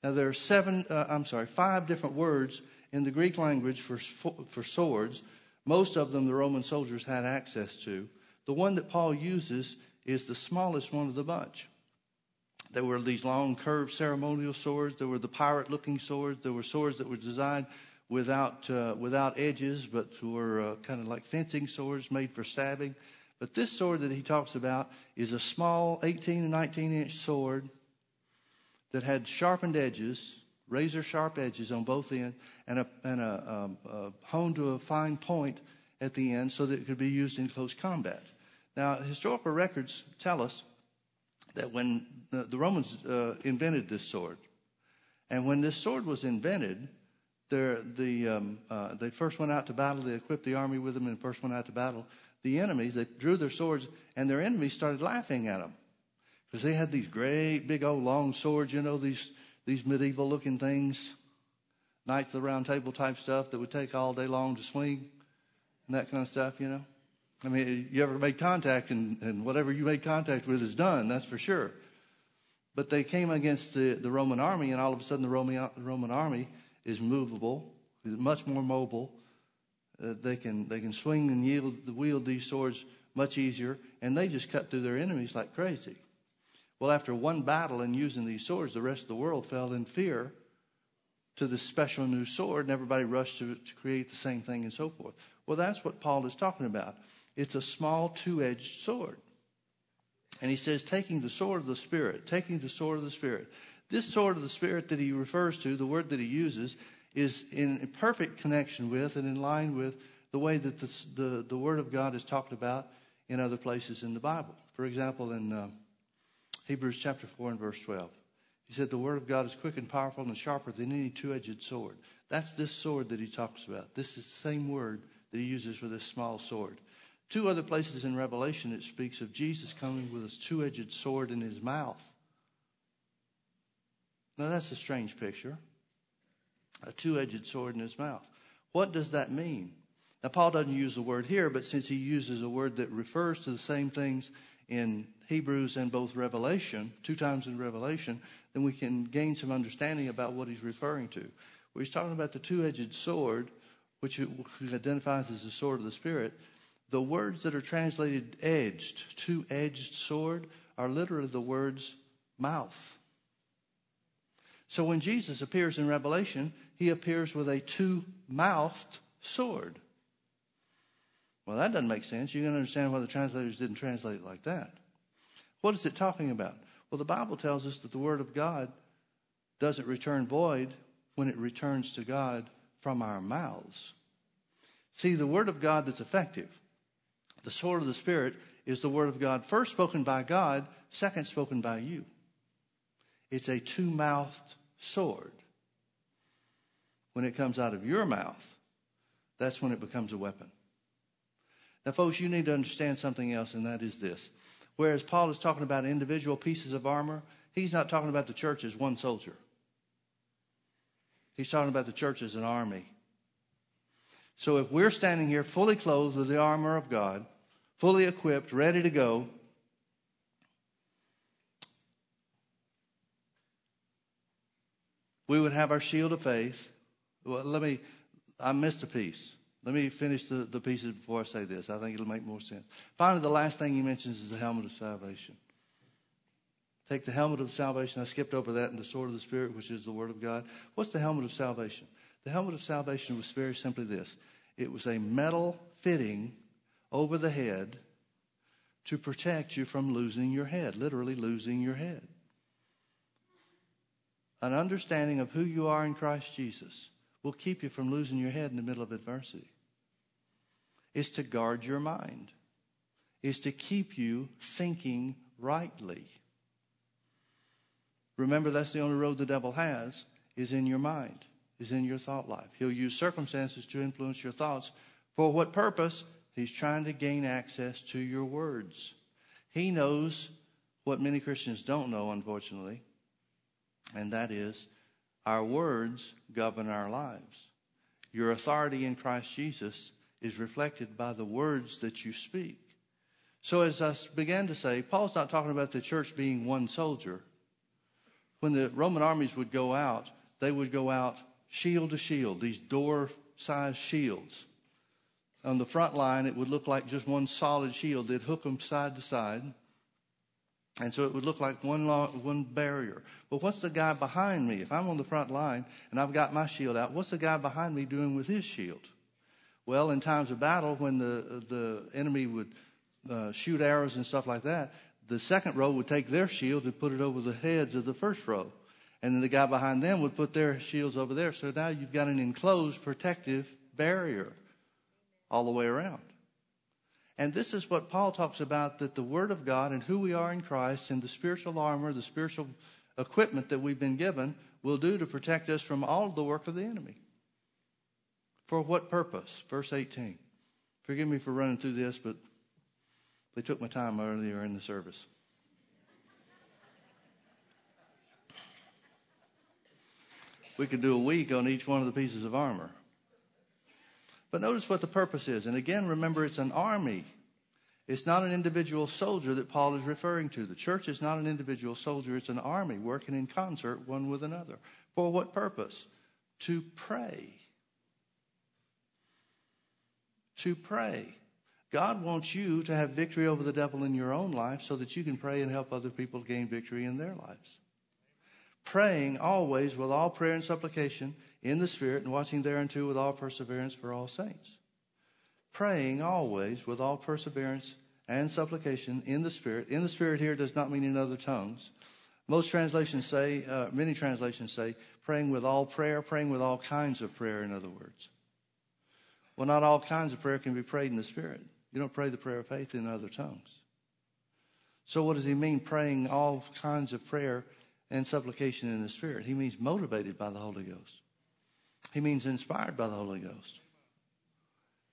Now, there are seven, uh, I'm sorry, five different words in the Greek language for, for swords. Most of them the Roman soldiers had access to. The one that Paul uses is the smallest one of the bunch. There were these long curved ceremonial swords. There were the pirate looking swords. There were swords that were designed without, uh, without edges, but were uh, kind of like fencing swords made for stabbing. But this sword that he talks about is a small 18 and 19 inch sword that had sharpened edges, razor sharp edges on both ends, and, a, and a, um, a honed to a fine point at the end so that it could be used in close combat. Now, historical records tell us that when the, Romans uh, invented this sword, and when this sword was invented, the, um, uh, they first went out to battle. They equipped the army with them and first went out to battle. The enemies, they drew their swords, and their enemies started laughing at them because they had these great, big, old, long swords. You know these these medieval-looking things, knights of the round table type stuff that would take all day long to swing, and that kind of stuff. You know, I mean, you ever made contact, and, and whatever you made contact with is done. That's for sure. But they came against the, the Roman army, and all of a sudden, the Roman, the Roman army is movable, is much more mobile. Uh, they can they can swing and yield, wield these swords much easier, and they just cut through their enemies like crazy. Well, after one battle and using these swords, the rest of the world fell in fear to this special new sword, and everybody rushed to, to create the same thing and so forth. Well, that's what Paul is talking about. It's a small two edged sword. And he says, taking the sword of the Spirit, taking the sword of the Spirit. This sword of the Spirit that he refers to, the word that he uses, is in perfect connection with and in line with the way that the, the, the Word of God is talked about in other places in the Bible. For example, in uh, Hebrews chapter 4 and verse 12, he said, The Word of God is quick and powerful and sharper than any two edged sword. That's this sword that he talks about. This is the same word that he uses for this small sword. Two other places in Revelation it speaks of Jesus coming with his two edged sword in his mouth. Now, that's a strange picture a two edged sword in his mouth. What does that mean? Now, Paul doesn't use the word here, but since he uses a word that refers to the same things in Hebrews and both Revelation, two times in Revelation, then we can gain some understanding about what he's referring to. Where he's talking about the two edged sword, which he identifies as the sword of the Spirit, the words that are translated edged, two edged sword, are literally the words mouth. So when Jesus appears in Revelation, he appears with a two mouthed sword. Well, that doesn't make sense. You can understand why the translators didn't translate it like that. What is it talking about? Well, the Bible tells us that the Word of God doesn't return void when it returns to God from our mouths. See, the Word of God that's effective, the sword of the Spirit, is the Word of God first spoken by God, second spoken by you. It's a two mouthed sword. When it comes out of your mouth, that's when it becomes a weapon. Now, folks, you need to understand something else, and that is this. Whereas Paul is talking about individual pieces of armor, he's not talking about the church as one soldier. He's talking about the church as an army. So if we're standing here fully clothed with the armor of God, fully equipped, ready to go, we would have our shield of faith. Well, let me, I missed a piece. Let me finish the, the pieces before I say this. I think it'll make more sense. Finally, the last thing he mentions is the helmet of salvation. Take the helmet of salvation. I skipped over that and the sword of the Spirit, which is the Word of God. What's the helmet of salvation? The helmet of salvation was very simply this it was a metal fitting over the head to protect you from losing your head, literally losing your head an understanding of who you are in Christ Jesus will keep you from losing your head in the middle of adversity. is to guard your mind. is to keep you thinking rightly. Remember, that's the only road the devil has is in your mind, is in your thought life. He'll use circumstances to influence your thoughts. For what purpose? He's trying to gain access to your words. He knows what many Christians don't know, unfortunately and that is our words govern our lives. Your authority in Christ Jesus is reflected by the words that you speak. So, as I began to say, Paul's not talking about the church being one soldier. when the Roman armies would go out, they would go out shield to shield, these door sized shields. On the front line, it would look like just one solid shield. They'd hook them side to side. And so it would look like one, long, one barrier. But what's the guy behind me? If I'm on the front line and I've got my shield out, what's the guy behind me doing with his shield? Well, in times of battle, when the, the enemy would uh, shoot arrows and stuff like that, the second row would take their shield and put it over the heads of the first row. And then the guy behind them would put their shields over there. So now you've got an enclosed protective barrier all the way around. And this is what Paul talks about that the Word of God and who we are in Christ and the spiritual armor, the spiritual equipment that we've been given will do to protect us from all the work of the enemy. For what purpose? Verse 18. Forgive me for running through this, but they took my time earlier in the service. We could do a week on each one of the pieces of armor. But notice what the purpose is. And again, remember, it's an army. It's not an individual soldier that Paul is referring to. The church is not an individual soldier, it's an army working in concert one with another. For what purpose? To pray. To pray. God wants you to have victory over the devil in your own life so that you can pray and help other people gain victory in their lives. Praying always with all prayer and supplication in the Spirit and watching thereunto with all perseverance for all saints. Praying always with all perseverance and supplication in the Spirit. In the Spirit here does not mean in other tongues. Most translations say, uh, many translations say, praying with all prayer, praying with all kinds of prayer, in other words. Well, not all kinds of prayer can be prayed in the Spirit. You don't pray the prayer of faith in other tongues. So, what does he mean, praying all kinds of prayer and supplication in the Spirit? He means motivated by the Holy Ghost. He means inspired by the Holy Ghost.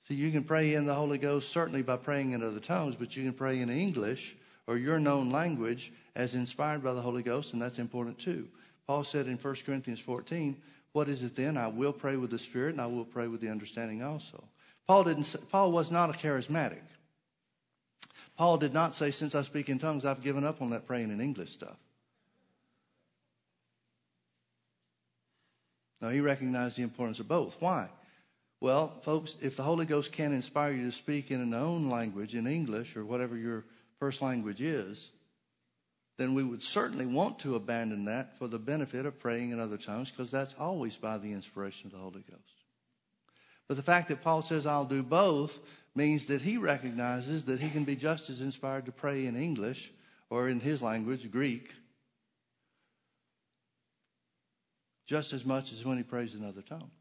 So you can pray in the Holy Ghost certainly by praying in other tongues, but you can pray in English or your known language as inspired by the Holy Ghost, and that's important too. Paul said in 1 Corinthians 14, What is it then? I will pray with the Spirit, and I will pray with the understanding also. Paul, didn't, Paul was not a charismatic. Paul did not say, Since I speak in tongues, I've given up on that praying in English stuff. He recognized the importance of both. Why? Well, folks, if the Holy Ghost can't inspire you to speak in an own language, in English or whatever your first language is, then we would certainly want to abandon that for the benefit of praying in other tongues because that's always by the inspiration of the Holy Ghost. But the fact that Paul says, I'll do both, means that he recognizes that he can be just as inspired to pray in English or in his language, Greek, just as much as when he prays in other tongues.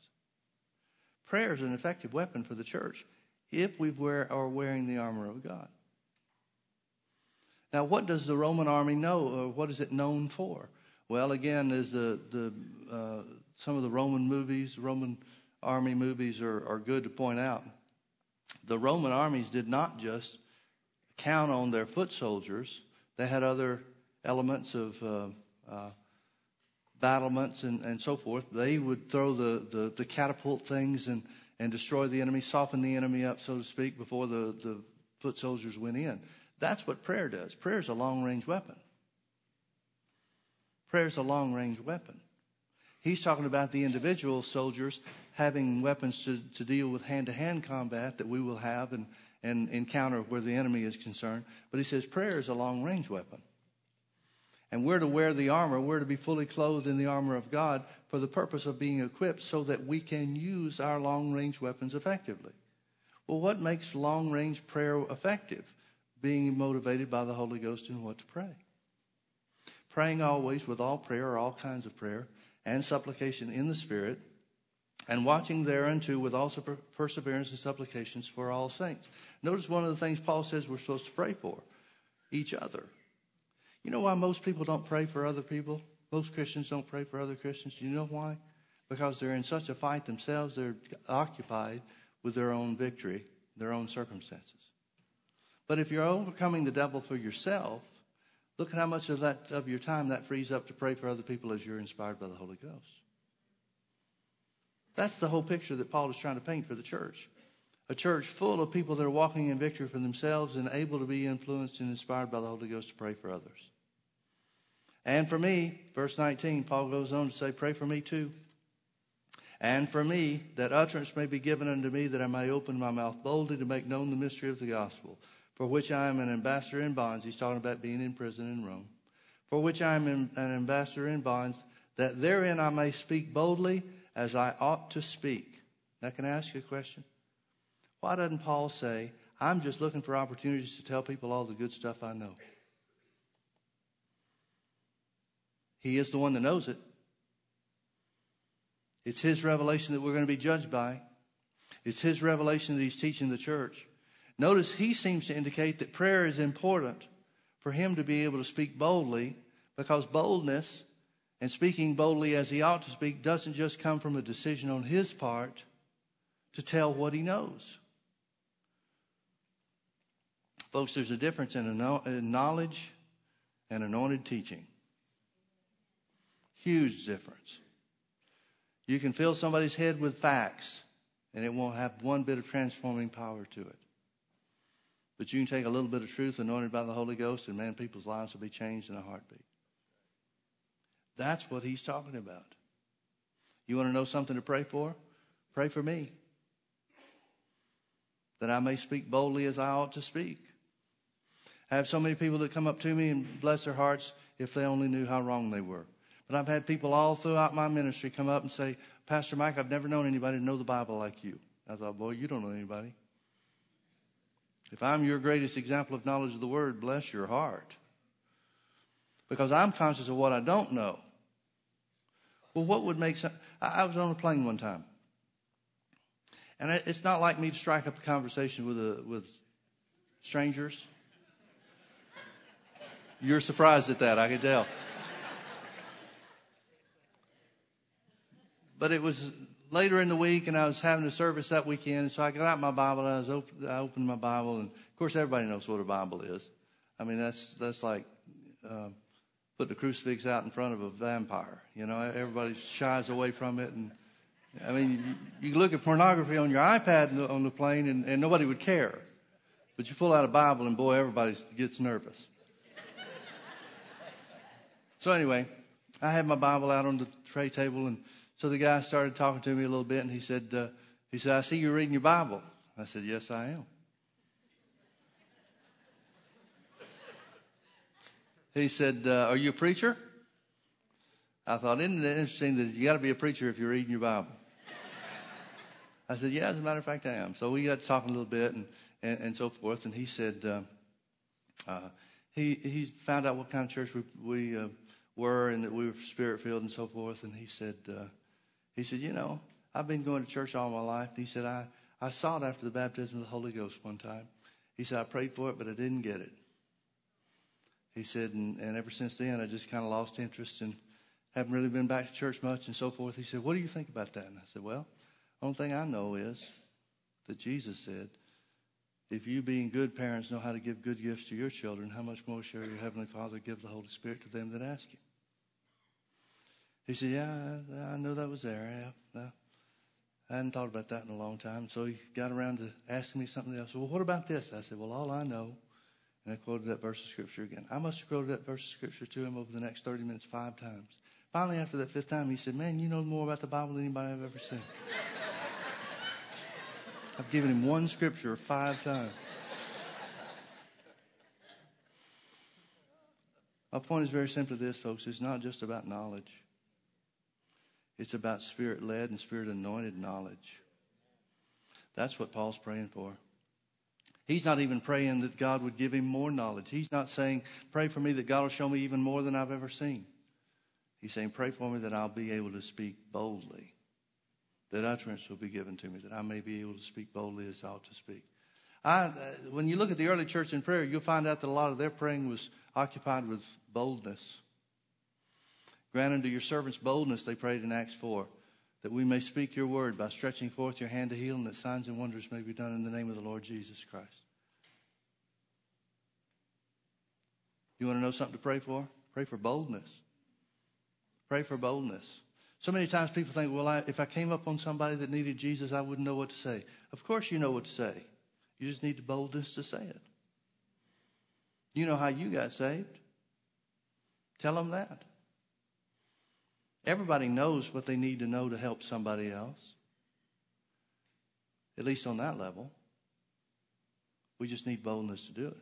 Prayer is an effective weapon for the church if we wear, are wearing the armor of God. Now, what does the Roman army know, or what is it known for? Well, again, as the, the uh, some of the Roman movies, Roman army movies are, are good to point out. The Roman armies did not just count on their foot soldiers; they had other elements of uh, uh, battlements and, and so forth, they would throw the, the, the, catapult things and, and destroy the enemy, soften the enemy up, so to speak, before the, the foot soldiers went in. That's what prayer does. Prayer is a long range weapon. Prayer is a long range weapon. He's talking about the individual soldiers having weapons to, to deal with hand to hand combat that we will have and, and encounter where the enemy is concerned. But he says prayer is a long range weapon. And we're to wear the armor. We're to be fully clothed in the armor of God for the purpose of being equipped so that we can use our long range weapons effectively. Well, what makes long range prayer effective? Being motivated by the Holy Ghost in what to pray. Praying always with all prayer or all kinds of prayer and supplication in the Spirit, and watching thereunto with all perseverance and supplications for all saints. Notice one of the things Paul says we're supposed to pray for each other. You know why most people don't pray for other people? Most Christians don't pray for other Christians. Do you know why? Because they're in such a fight themselves, they're occupied with their own victory, their own circumstances. But if you're overcoming the devil for yourself, look at how much of that of your time that frees up to pray for other people as you're inspired by the Holy Ghost. That's the whole picture that Paul is trying to paint for the church. A church full of people that are walking in victory for themselves and able to be influenced and inspired by the Holy Ghost to pray for others. And for me, verse 19, Paul goes on to say, Pray for me too. And for me, that utterance may be given unto me, that I may open my mouth boldly to make known the mystery of the gospel, for which I am an ambassador in bonds. He's talking about being in prison in Rome. For which I am an ambassador in bonds, that therein I may speak boldly as I ought to speak. Now, can I ask you a question? Why doesn't Paul say, I'm just looking for opportunities to tell people all the good stuff I know? He is the one that knows it. It's his revelation that we're going to be judged by. It's his revelation that he's teaching the church. Notice he seems to indicate that prayer is important for him to be able to speak boldly because boldness and speaking boldly as he ought to speak doesn't just come from a decision on his part to tell what he knows. Folks, there's a difference in knowledge and anointed teaching. Huge difference. You can fill somebody's head with facts, and it won't have one bit of transforming power to it. But you can take a little bit of truth anointed by the Holy Ghost, and man, people's lives will be changed in a heartbeat. That's what he's talking about. You want to know something to pray for? Pray for me. That I may speak boldly as I ought to speak. I have so many people that come up to me and bless their hearts if they only knew how wrong they were. But I've had people all throughout my ministry come up and say, Pastor Mike, I've never known anybody to know the Bible like you. I thought, boy, you don't know anybody. If I'm your greatest example of knowledge of the Word, bless your heart. Because I'm conscious of what I don't know. Well, what would make sense? I was on a plane one time. And it's not like me to strike up a conversation with, a, with strangers. You're surprised at that, I can tell. But it was later in the week, and I was having a service that weekend, so I got out my Bible, and I, was I opened my Bible, and of course, everybody knows what a Bible is. I mean, that's that's like uh, the crucifix out in front of a vampire. You know, everybody shies away from it, and I mean, you, you look at pornography on your iPad on the plane, and, and nobody would care. But you pull out a Bible, and boy, everybody gets nervous. so anyway, I had my Bible out on the tray table, and so the guy started talking to me a little bit, and he said, uh, "He said, I see you're reading your Bible." I said, "Yes, I am." He said, uh, "Are you a preacher?" I thought, "Isn't it interesting that you got to be a preacher if you're reading your Bible?" I said, "Yeah, as a matter of fact, I am." So we got to talking a little bit and and, and so forth, and he said. Uh, uh he he found out what kind of church we we uh, were and that we were spirit filled and so forth. And he said, uh, he said, You know, I've been going to church all my life. And he said, I, I sought after the baptism of the Holy Ghost one time. He said, I prayed for it, but I didn't get it. He said, and, and ever since then, I just kind of lost interest and haven't really been back to church much and so forth. He said, What do you think about that? And I said, Well, only thing I know is that Jesus said, If you, being good parents, know how to give good gifts to your children, how much more shall your Heavenly Father give the Holy Spirit to them that ask Him? He said, Yeah, I, I know that was there. Yeah, no. I hadn't thought about that in a long time. So he got around to asking me something else. Well, what about this? I said, Well, all I know, and I quoted that verse of Scripture again. I must have quoted that verse of Scripture to him over the next 30 minutes five times. Finally, after that fifth time, he said, Man, you know more about the Bible than anybody I've ever seen. I've given him one Scripture five times. My point is very simply this, folks. It's not just about knowledge. It's about spirit led and spirit anointed knowledge. That's what Paul's praying for. He's not even praying that God would give him more knowledge. He's not saying, Pray for me that God will show me even more than I've ever seen. He's saying, Pray for me that I'll be able to speak boldly, that utterance will be given to me, that I may be able to speak boldly as I ought to speak. I, uh, when you look at the early church in prayer, you'll find out that a lot of their praying was occupied with boldness. Grant unto your servants boldness, they prayed in Acts 4, that we may speak your word by stretching forth your hand to heal, and that signs and wonders may be done in the name of the Lord Jesus Christ. You want to know something to pray for? Pray for boldness. Pray for boldness. So many times people think, well, I, if I came up on somebody that needed Jesus, I wouldn't know what to say. Of course, you know what to say. You just need the boldness to say it. You know how you got saved. Tell them that. Everybody knows what they need to know to help somebody else, at least on that level. We just need boldness to do it.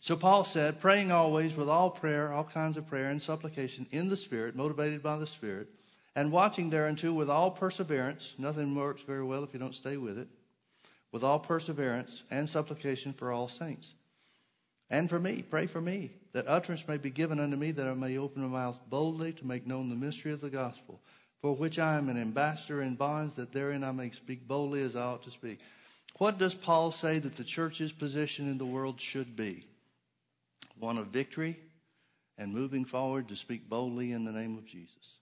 So Paul said, praying always with all prayer, all kinds of prayer and supplication in the Spirit, motivated by the Spirit, and watching thereunto with all perseverance. Nothing works very well if you don't stay with it. With all perseverance and supplication for all saints. And for me, pray for me, that utterance may be given unto me, that I may open my mouth boldly to make known the mystery of the gospel, for which I am an ambassador in bonds, that therein I may speak boldly as I ought to speak. What does Paul say that the church's position in the world should be? One of victory and moving forward to speak boldly in the name of Jesus.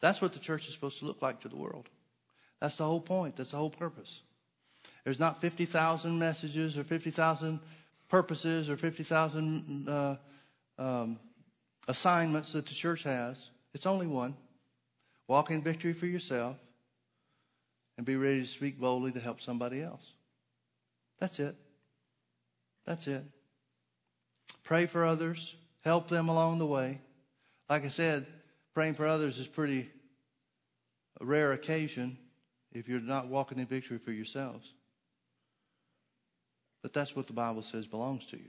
That's what the church is supposed to look like to the world. That's the whole point. That's the whole purpose. There's not 50,000 messages or 50,000 purposes or 50,000 uh, um, assignments that the church has. It's only one. Walk in victory for yourself and be ready to speak boldly to help somebody else. That's it. That's it. Pray for others, help them along the way. Like I said, praying for others is pretty a rare occasion if you're not walking in victory for yourselves. But that's what the Bible says belongs to you.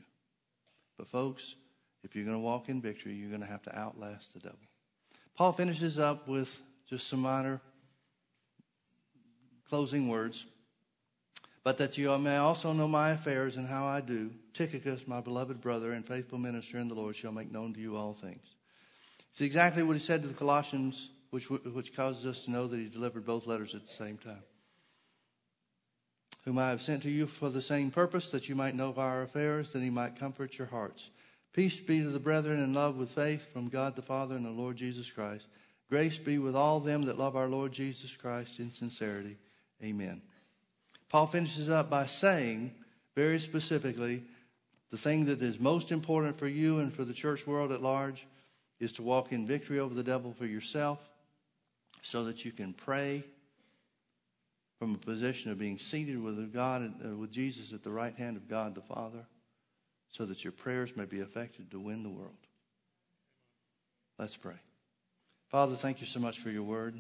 But, folks, if you're going to walk in victory, you're going to have to outlast the devil. Paul finishes up with just some minor closing words. But that you may also know my affairs and how I do. Tychicus, my beloved brother and faithful minister in the Lord, shall make known to you all things. It's exactly what he said to the Colossians, which, which causes us to know that he delivered both letters at the same time whom I have sent to you for the same purpose, that you might know of our affairs, that he might comfort your hearts. Peace be to the brethren in love with faith from God the Father and the Lord Jesus Christ. Grace be with all them that love our Lord Jesus Christ in sincerity. Amen. Paul finishes up by saying, very specifically, the thing that is most important for you and for the church world at large is to walk in victory over the devil for yourself so that you can pray from a position of being seated with God, uh, with Jesus at the right hand of God the Father, so that your prayers may be effective to win the world. Let's pray. Father, thank you so much for your word.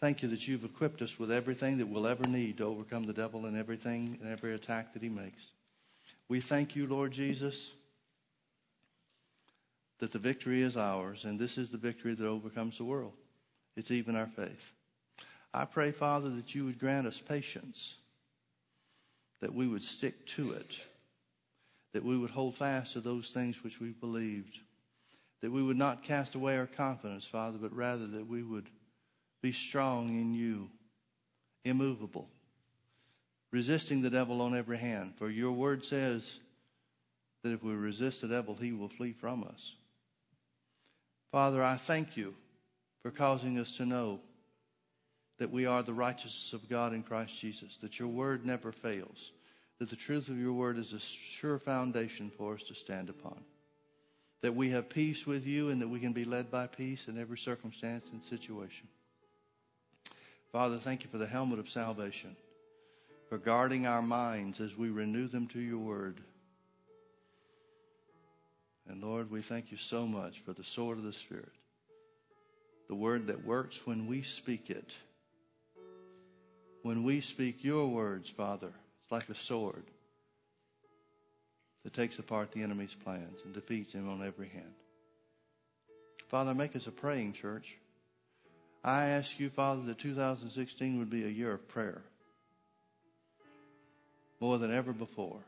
Thank you that you've equipped us with everything that we'll ever need to overcome the devil and everything and every attack that he makes. We thank you, Lord Jesus, that the victory is ours, and this is the victory that overcomes the world. It's even our faith. I pray, Father, that you would grant us patience, that we would stick to it, that we would hold fast to those things which we believed, that we would not cast away our confidence, Father, but rather that we would be strong in you, immovable, resisting the devil on every hand. For your word says that if we resist the devil, he will flee from us. Father, I thank you for causing us to know that we are the righteousness of God in Christ Jesus, that your word never fails, that the truth of your word is a sure foundation for us to stand upon, that we have peace with you and that we can be led by peace in every circumstance and situation. Father, thank you for the helmet of salvation, for guarding our minds as we renew them to your word. And Lord, we thank you so much for the sword of the Spirit, the word that works when we speak it when we speak your words, Father, it's like a sword that takes apart the enemy's plans and defeats him on every hand. Father, make us a praying church. I ask you, Father, that 2016 would be a year of prayer more than ever before.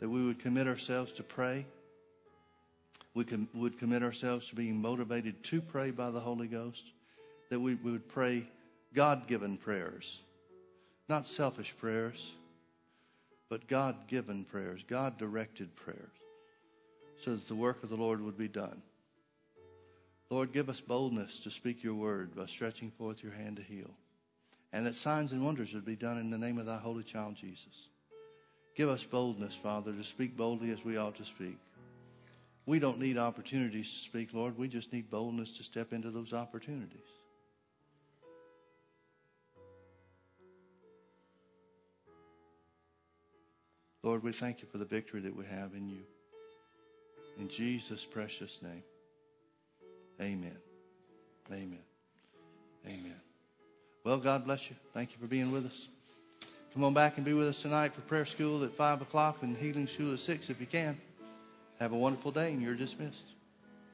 That we would commit ourselves to pray. We com- would commit ourselves to being motivated to pray by the Holy Ghost. That we would pray God given prayers not selfish prayers, but God given prayers, God directed prayers, so that the work of the Lord would be done. Lord, give us boldness to speak your word by stretching forth your hand to heal. And that signs and wonders would be done in the name of thy holy child Jesus. Give us boldness, Father, to speak boldly as we ought to speak. We don't need opportunities to speak, Lord. We just need boldness to step into those opportunities. Lord, we thank you for the victory that we have in you. In Jesus' precious name. Amen. Amen. Amen. Well, God bless you. Thank you for being with us. Come on back and be with us tonight for prayer school at 5 o'clock and healing school at 6 if you can. Have a wonderful day and you're dismissed.